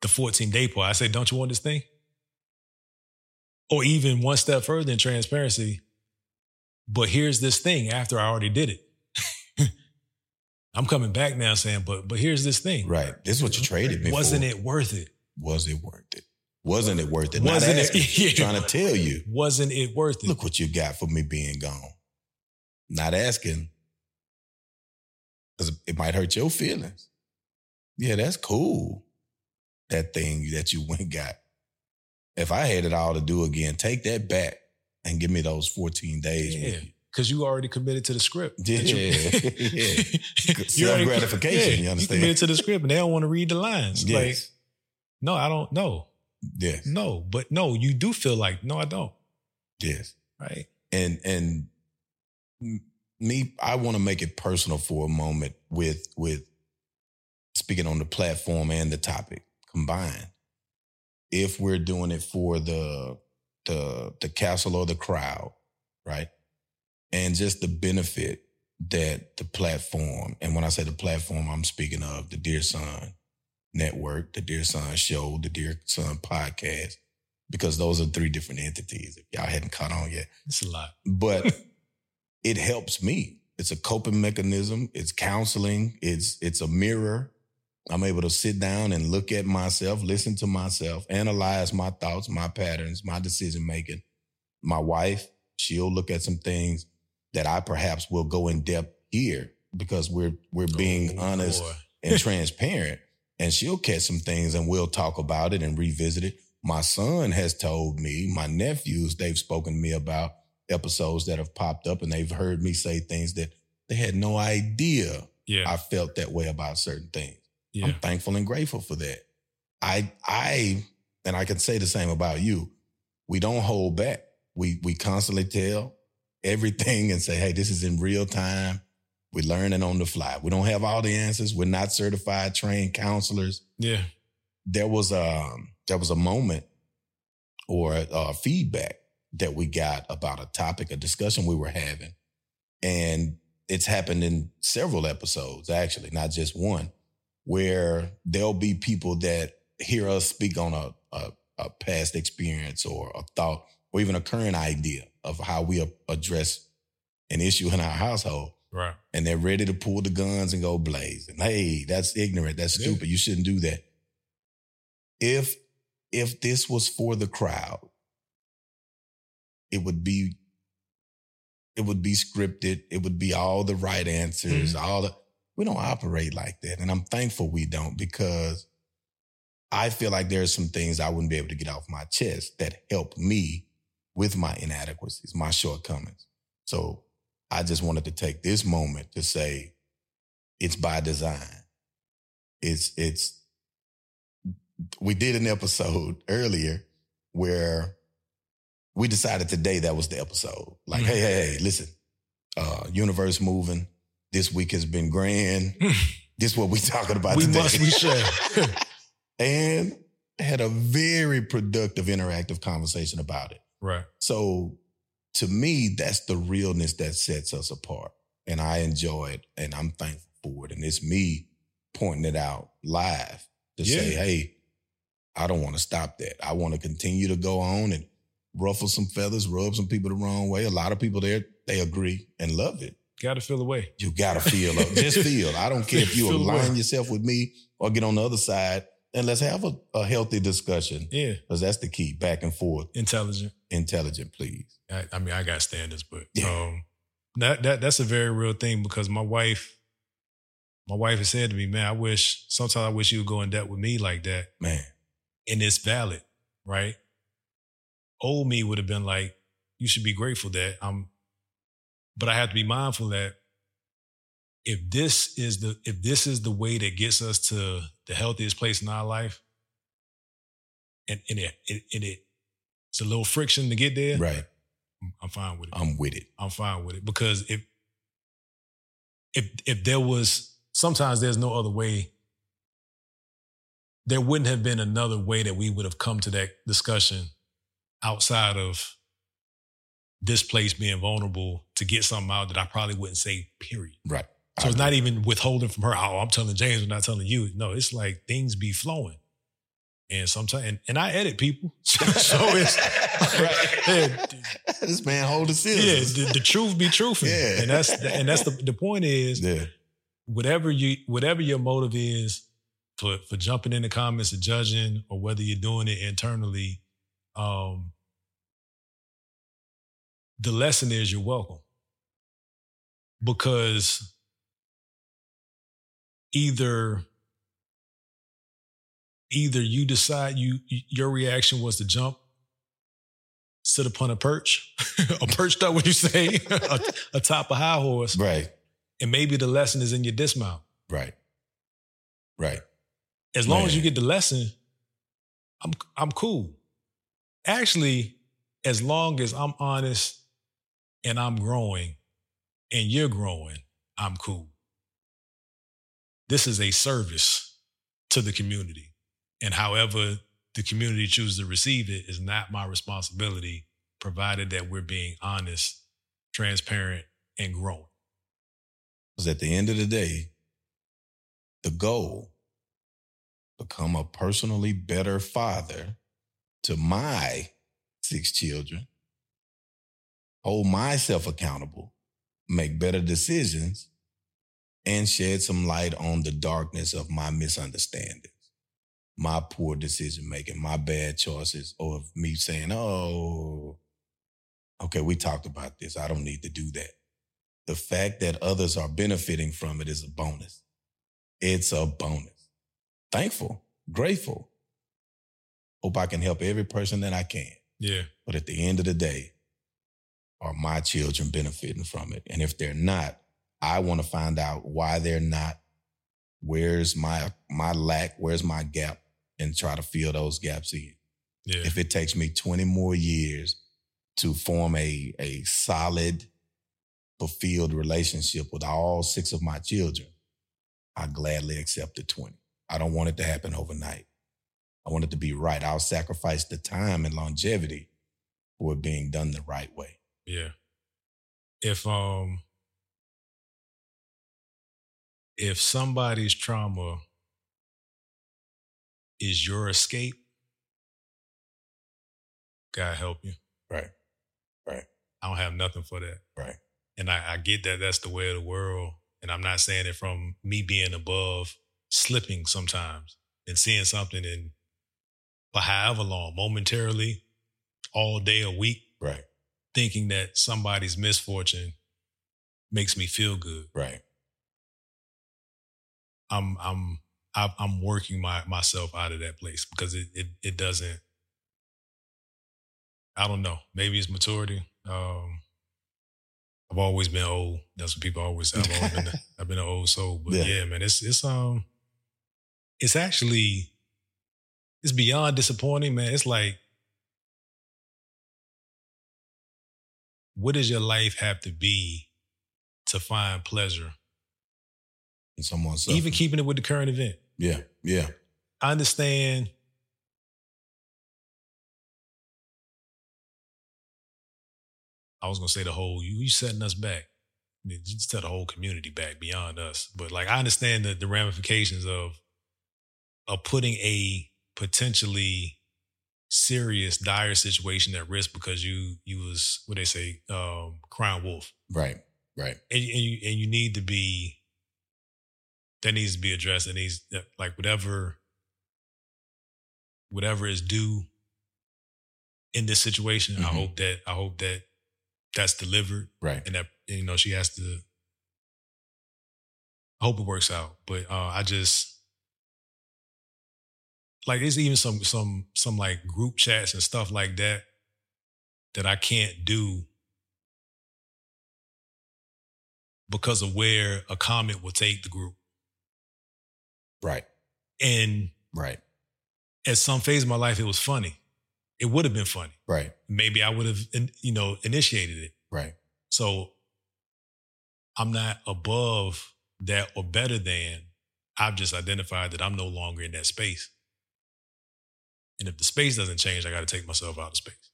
the 14 day part. I say, don't you want this thing? Or even one step further in transparency. But here's this thing after I already did it. <laughs> I'm coming back now saying, but but here's this thing. Right. This is what you traded me Wasn't it worth it? Was it worth it? Wasn't it worth it? Wasn't Not it- asking, <laughs> Yeah. trying to tell you. Wasn't it worth it? Look what you got for me being gone. Not asking. Because it might hurt your feelings. Yeah, that's cool. That thing that you went and got. If I had it all to do again, take that back and give me those 14 days Yeah. with you. Because you already committed to the script. Yeah, <laughs> <laughs> you- yeah. You Self-gratification, you You understand? committed to the script and they don't want to read the lines. Like, no, I don't know. yes. No, but no, you do feel like, no, I don't. Yes. Right? and and me i want to make it personal for a moment with with speaking on the platform and the topic combined if we're doing it for the the the castle or the crowd right and just the benefit that the platform and when i say the platform i'm speaking of the dear son network the dear son show the dear son podcast because those are three different entities if y'all hadn't caught on yet It's a lot. but <laughs> it helps me. It's a coping mechanism. It's counseling. It's it's a mirror. I'm able to sit down and look at myself, listen to myself, analyze my thoughts, my patterns, my decision making. My wife, she'll look at some things that I perhaps will go in depth here because we're we're being Oh, honest boy. and <laughs> transparent. And she'll catch some things and we'll talk about it and revisit it. My son has told me, my nephews, they've spoken to me about episodes that have popped up and they've heard me say things that they had no idea Yeah. I felt that way about certain things. Yeah. I'm thankful and grateful for that. I I and I can say the same about you. We don't hold back. We we constantly tell everything and say, hey, this is in real time. We're learning on the fly. We don't have all the answers. We're not certified trained counselors. yeah. There was a there was a moment or uh, feedback that we got about a topic, a discussion we were having, and it's happened in several episodes actually, not just one, where there'll be people that hear us speak on a, a, a past experience or a thought or even a current idea of how we address an issue in our household Right. and they're ready to pull the guns and go blaze. And hey, that's ignorant. That's Yeah. stupid. You shouldn't do that. If if this was for the crowd, it would be it would be scripted. It would be all the right answers. Mm-hmm. All the we don't operate like that, and I'm thankful we don't because I feel like there's some things I wouldn't be able to get off my chest that help me with my inadequacies, my shortcomings. So I just wanted to take this moment to say it's by design. It's it's we did an episode <laughs> earlier where we decided today that was the episode. Like, Mhm. hey, hey, hey, listen, uh, universe moving. This week has been grand. Hmm. this is what we <laughs> talking about we today. must, we should. <laughs> Hmm. and had a very productive, interactive conversation about it. right. So to me, that's the realness that sets us apart. And I enjoy it and I'm thankful for it. And it's me pointing it out live to say, hey, I don't want to stop that. I want to continue to go on and ruffle some feathers, rub some people the wrong way. A lot of people there, they agree and love it. Got to feel the way. You gotta feel it. Just <laughs> feel. I don't care if you Feel align yourself with me or get on the other side and let's have a, a healthy discussion. Yeah. Because that's the key. Back and forth. Intelligent. Intelligent, please. I, I mean, I got standards, but Yeah. um, that that that's a very real thing because my wife, my wife has said to me, "Man, I wish sometimes I wish you would go in debt with me like that." Man. And it's valid, right? Old me would have been like, you should be grateful that I'm but I have to be mindful that if this is the if this is the way that gets us to the healthiest place in our life, and, and it, it and it it's a little friction to get there, Right. I'm- I'm fine with it. I'm with it. I'm fine with it because if if if there was sometimes there's no other way there wouldn't have been another way that we would have come to that discussion outside of this place being vulnerable to get something out that I probably wouldn't say period. Right. So it's not even withholding from her. Oh, I'm telling James, I'm not telling you. No, it's like things be flowing. And sometimes, and, and I edit people. <laughs> so it's, yeah, this man hold the yeah, scissors. the, the truth be truthing. Yeah. And that's, and that's the, the point is Yeah. whatever you, whatever your motive is for, for jumping in the comments and judging or whether you're doing it internally, um, the lesson is you're welcome because either either you decide you your reaction was to jump sit upon a perch <laughs> a perched up what you say <laughs> a, atop a high horse Right. and maybe the lesson is in your dismount Right. Right. as long as you get the lesson i'm i'm cool actually as long as i'm honest and i'm growing and you're growing i'm cool. This is a service to the community and however the community chooses to receive it is not my responsibility provided that we're being honest transparent and growing. Because at the end of the day, the goal become a personally better father to my six children, hold myself accountable, make better decisions, and shed some light on the darkness of my misunderstandings, my poor decision making, my bad choices, or of me saying, oh, okay, we talked about this. I don't need to do that the fact that others are benefiting from it is a bonus. It's a bonus. Thankful, grateful. Hope I can help every person that I can. yeah But at the end of the day, are my children benefiting from it? And if they're not, I want to find out why they're not. Where's my my lack? Where's my gap? And try to fill those gaps in. yeah If it takes me 20 more years to form a, a solid, fulfilled relationship with all six of my children, I gladly accept the 20. I don't want it to happen overnight. I want it to be right. I'll sacrifice the time and longevity for it being done the right way. Yeah. If um if somebody's trauma is your escape, God help you. Right. Right. I don't have nothing for that. Right. And I, I get that that's the way of the world. And I'm not saying it from me being above slipping sometimes and seeing something and for however long, momentarily, all day, a week, Right. Thinking that somebody's misfortune makes me feel good. Right. I'm I'm I'm I'm working my myself out of that place because it it it doesn't. I don't know. Maybe it's maturity. Um, I've always been old. That's what people always say. I've always been <laughs> I've been an old soul. But Yeah. yeah. man, it's it's um, it's actually it's beyond disappointing, man. It's like, what does your life have to be to find pleasure? And someone Even keeping it with the current event. Yeah. Yeah. I understand. I was gonna say the whole you, you setting us back. Mean, Just set the whole community back beyond us. But like I understand the, the ramifications of of putting a potentially serious, dire situation at risk because you you was what they say, um, crying wolf Right. Right. and, and you and you need to be that needs to be addressed. It needs like whatever whatever is due in this situation. I Mhm. hope that I hope that that's delivered Right. and that you know she has to. I hope it works out, but uh, I just like there's even some some some like group chats and stuff like that that I can't do because of where a comment will take the group. Right. And Right. at some phase of my life, it was funny. It would have been funny. Right. Maybe I would have, you know, initiated it. Right. So I'm not above that or better than. I've just identified that I'm no longer in that space. And if the space doesn't change, I got to take myself out of space.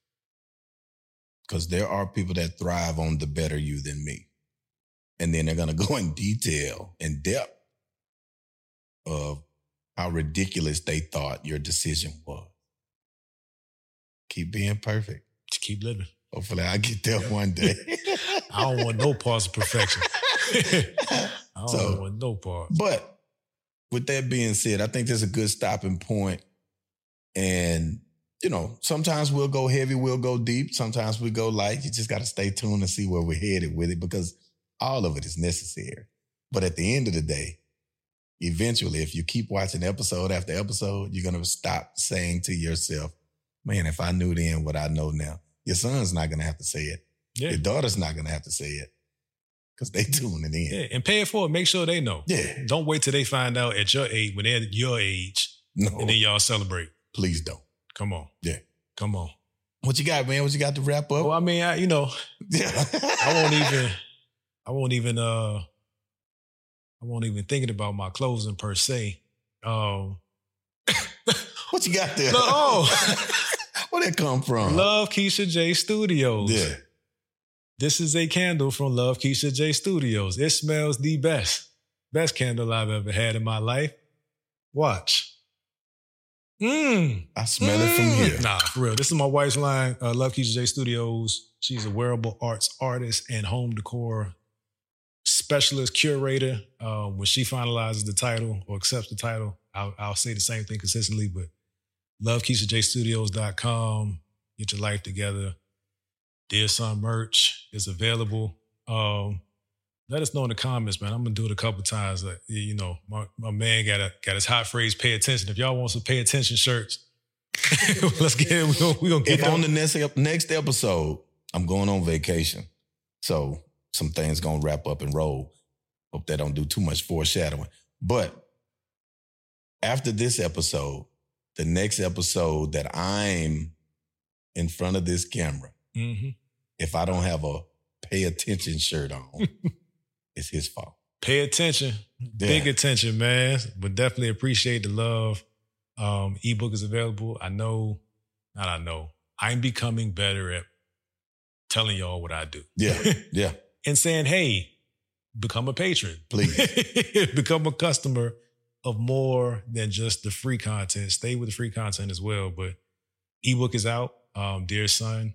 Because there are people that thrive on the better you than me. And then they're going <laughs> to go in detail, in depth of how ridiculous they thought your decision was. Keep being perfect. To keep living. Hopefully, I get there one day. <laughs> I don't want no parts of perfection. <laughs> I don't So- want no parts. But with that being said, I think there's a good stopping point. And, you know, sometimes we'll go heavy, we'll go deep. Sometimes we go light. You just got to stay tuned and see where we're headed with it because all of it is necessary. But at the end of the day, eventually, if you keep watching episode after episode, you're going to stop saying to yourself, man, if I knew then what I know now, your son's not going to have to say it. Yeah. Your daughter's not going to have to say it because they tuning in. Yeah. And pay for it forward. Make sure they know. Yeah. Don't wait till they find out at your age, when they're your age, No, and then y'all celebrate. Please don't. Come on. Yeah. Come on. What you got, man? What you got to wrap up? Well, I mean, I, you know, Yeah. <laughs> I won't even, I won't even, uh, I won't even thinking about my closing per se. Um, <coughs> what you got there? no, oh, <laughs> where'd that come from? Love Keisha J Studios. Yeah. This is a candle from Love Keisha J Studios. It smells the best. Best candle I've ever had in my life. Watch. Mmm. I smell it from here. Nah, for real. This is my wife's line. Uh, Love Keisha J Studios. She's a wearable arts artist and home decor specialist curator. Uh, when she finalizes the title or accepts the title, I'll, I'll say the same thing consistently. But Love lovekeishajstudios.com. Get your life together. Dear Son merch is available. Um, let us know in the comments, man. I'm gonna do it a couple times. Like, you know, my, my man got a got his hot phrase. Pay attention. If y'all want some pay attention shirts, <laughs> let's get it. We gonna, we gonna get If on the next next episode, I'm going on vacation, so some things gonna wrap up and roll. Hope that don't do too much foreshadowing. But after this episode, the next episode that I'm in front of this camera, Mhm. if I don't have a pay attention shirt on, <laughs> it's his fault. Pay attention, big attention, man. But definitely appreciate the love. Um, ebook is available. I know, not I know. I'm becoming better at telling y'all what I do. Yeah, <laughs> yeah. and saying, hey, become a patron. Please. <laughs> become a customer of more than just the free content. Stay with the free content as well. But ebook is out. Um, Dear Son,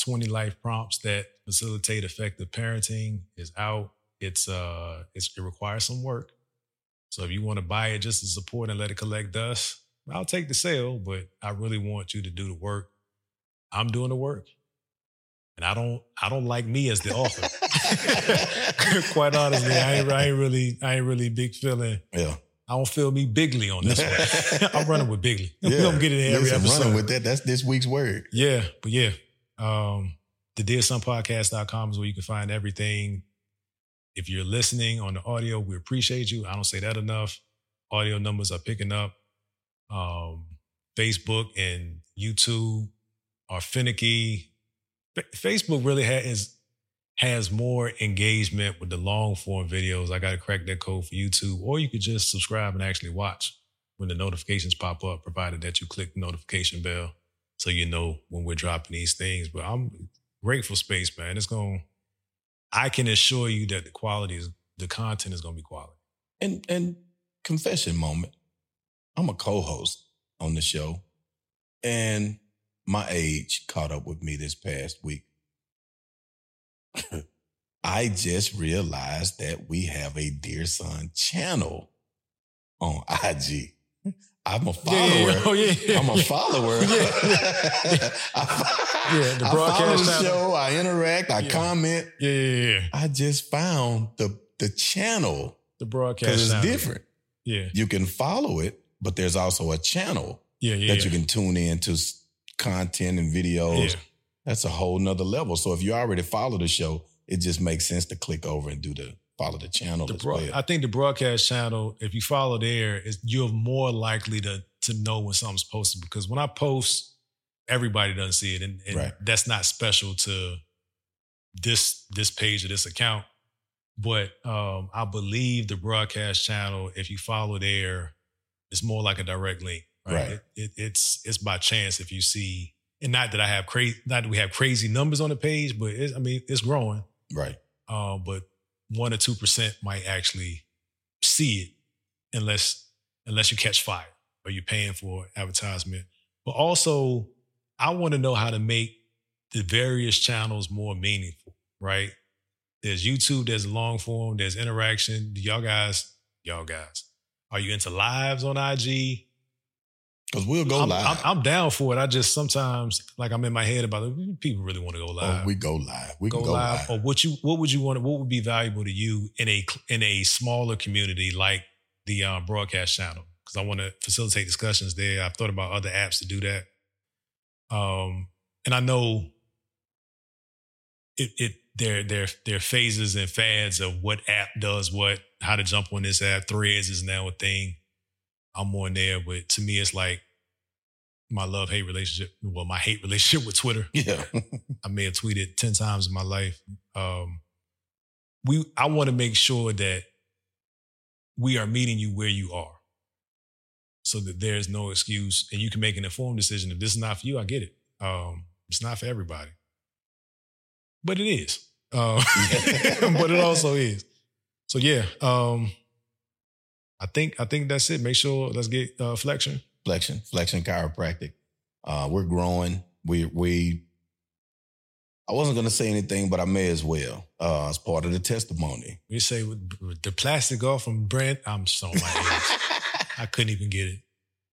20 life prompts that facilitate effective parenting is out. It's uh it's, it requires some work. So if you want to buy it just to support and let it collect dust, I'll take the sale, but I really want you to do the work. I'm doing the work. And I don't I don't like me as the author. <laughs> Quite honestly, I ain't, I ain't really I ain't really big feeling. Yeah. I don't feel me bigly on this one. <laughs> I'm running with bigly. <laughs> Yeah. We're gonna get it in every Listen, episode. running with that. That's this week's word. Yeah, but yeah. Um, the dearsonpodcast.com is where you can find everything. If you're listening on the audio, we appreciate you. I don't say that enough. Audio numbers are picking up. Um, Facebook and YouTube are finicky. Fa- Facebook really has has more engagement with the long form videos. I got to crack that code for YouTube, or you could just subscribe and actually watch when the notifications pop up, provided that you click the notification bell so you know when we're dropping these things. But I'm grateful space, man. It's going. I can assure you that the quality is the content is going to be quality. And and confession moment. I'm a co-host on the show, and my age caught up with me this past week. <laughs> I just realized that we have a Dear Son channel on <laughs> IG. I'm a follower. Yeah, yeah. Oh, yeah. I'm a follower. Yeah. <laughs> I, Yeah, the I broadcast follow the show. I interact. I comment. Yeah, yeah, yeah. I just found the the channel The broadcast because it's different. Yeah, You can follow it, but there's also a channel yeah, yeah. that you can tune in to content and videos. Yeah. That's a whole nother level. So if you already follow the show, it just makes sense to click over and do the follow the channel The broad- well. I think the broadcast channel, if you follow there, is you're more likely to to know when something's posted because when I post, everybody doesn't see it, and, and Right. that's not special to this this page or this account. But um, I believe the broadcast channel, if you follow there, it's more like a direct link. Right. Right. It, it, it's it's by chance if you see, and not that I have crazy, not that we have crazy numbers on the page, but I mean it's growing right. uh, but one or two percent might actually see it unless unless you catch fire or you're paying for advertisement. But also, I want to know how to make the various channels more meaningful. Right? There's YouTube, there's long form, there's interaction. Y'all guys, y'all guys, are you into lives on IG? Because we'll go I'm, live. I'm, I'm down for it. I just sometimes like I'm in my head about it. People really want to go live oh, we go live. We go, can go live, live. or what you what would you want? What would be valuable to you in a in a smaller community like the um, broadcast channel? Because I want to facilitate discussions there. I've thought about other apps to do that. Um, and I know it it there there there are phases and fads of what app does what, how to jump on this app. Threads is now a thing. I'm on there, but to me, it's like my love hate relationship. Well, my hate relationship with Twitter. Yeah. <laughs> I may have tweeted 10 times in my life. Um, we I want to make sure that we are meeting you where you are. So that there's no excuse and you can make an informed decision. If this is not for you, I get it. Um, it's not for everybody. But it is. <laughs> Uh, but it also is. So yeah. Um, I think I think that's it. Make sure let's get uh, flexion. Flexion, Flexion Chiropractic. Uh, we're growing. We we. I wasn't going to say anything, but I may as well. Uh, as part of the testimony. We say with with the plastic off from Brent. I'm so. <laughs> I couldn't even get it.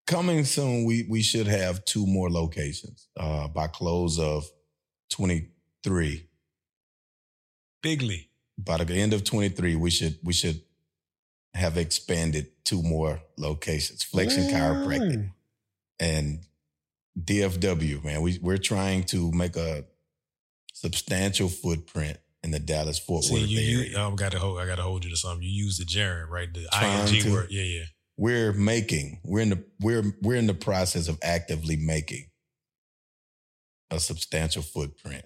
Coming soon, we we should have two more locations uh, by close of twenty three. Bigly. By the end of twenty three, we should we should have expanded two more locations. Flexion Chiropractic and DFW. Man, we we're trying to make a substantial footprint in the Dallas Fort Worth you, area. you um, got to hold. I got to hold you to something. You use the gerund, right? The Trying ing to. word. Yeah, yeah. we're making we're in the we're we're in the process of actively making a substantial footprint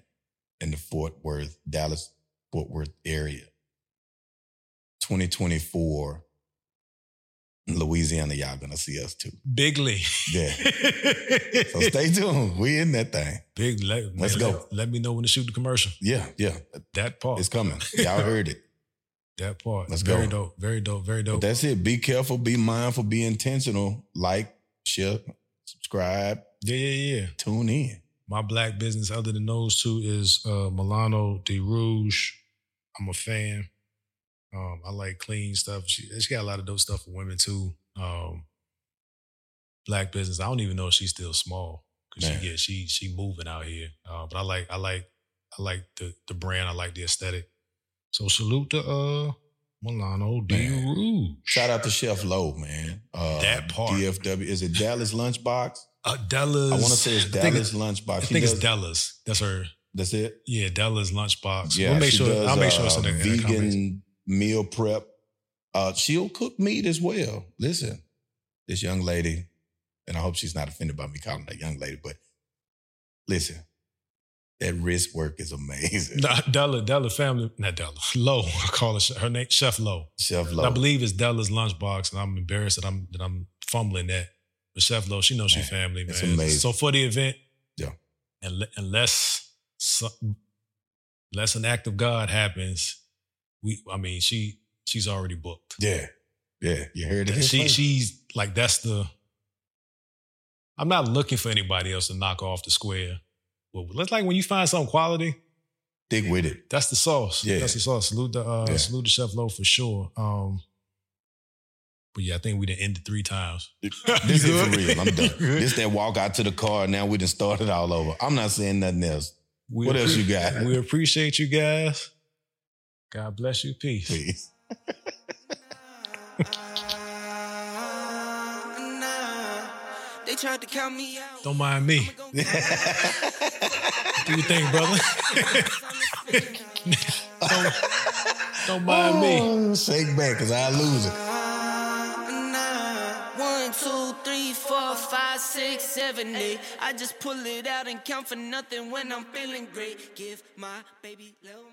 in the Fort Worth Dallas Fort Worth area 2024 in Louisiana y'all gonna see us too Bigly. yeah <laughs> so stay tuned we in that thing Big. Let, Let's go. Let, me know when to shoot the commercial. yeah yeah That part. it's coming y'all heard it <laughs> that part. Let's very go. dope. Very dope. Very but dope. that's it be careful be mindful be intentional like share subscribe yeah, yeah, yeah. tune in My black business, other than those two, is uh, Milano de Rouge. I'm a fan. Um, I like clean stuff. She, she got a lot of dope stuff for women too. Um, black business. I don't even know if she's still small because she get she she moving out here. Uh, but I like I like I like the the brand. I like the aesthetic. So salute to uh Milano Man. Rouge. Shout out to Chef Lowe, man. Uh, That part. DFW. Is it Dallas Lunchbox? Uh, Della's. I want to say it's Dallas it's- Lunchbox. I think it's does- Della's. That's her. That's it. Yeah, Della's lunchbox. Yeah, we'll make sure. does, I'll make sure it's in uh, the, in the vegan meal prep. Uh, she'll cook meat as well. Listen, this young lady, and I hope she's not offended by me calling that young lady, but listen, that wrist work is amazing. Della, Della family, not Della, Low. I call her her name, Chef Low. Chef Low. I believe it's Della's lunchbox, and I'm embarrassed that I'm that I'm fumbling that. But Chef Low, she knows she's Man, family, man. it's amazing. So for the event, Yeah. and unless unless an act of God happens, we, I mean, she she's already booked. yeah, yeah. You heard it. She she's like that's the. I'm not looking for anybody else to knock off the square. But let's like when you find something quality, Stick with it. that's the sauce. Yeah. That's the sauce. Salute the uh, Yeah. salute the chef low for sure. Um, but yeah, I think we done ended three times. <laughs> This <laughs> is for real. I'm done. <laughs> This that walk out to the car. Now we done started all over. I'm not saying nothing else. We What else you got? We appreciate you guys. God bless you. Peace. Please. Nah. <laughs> They tried to count me out. Don't mind me. Do <laughs> you think, brother? <laughs> don't, don't mind me. Oh, shake back, cause I lose it. One, two, three, four, five, six, seven, eight. I just pull it out and count for nothing when I'm feeling great. Give my baby little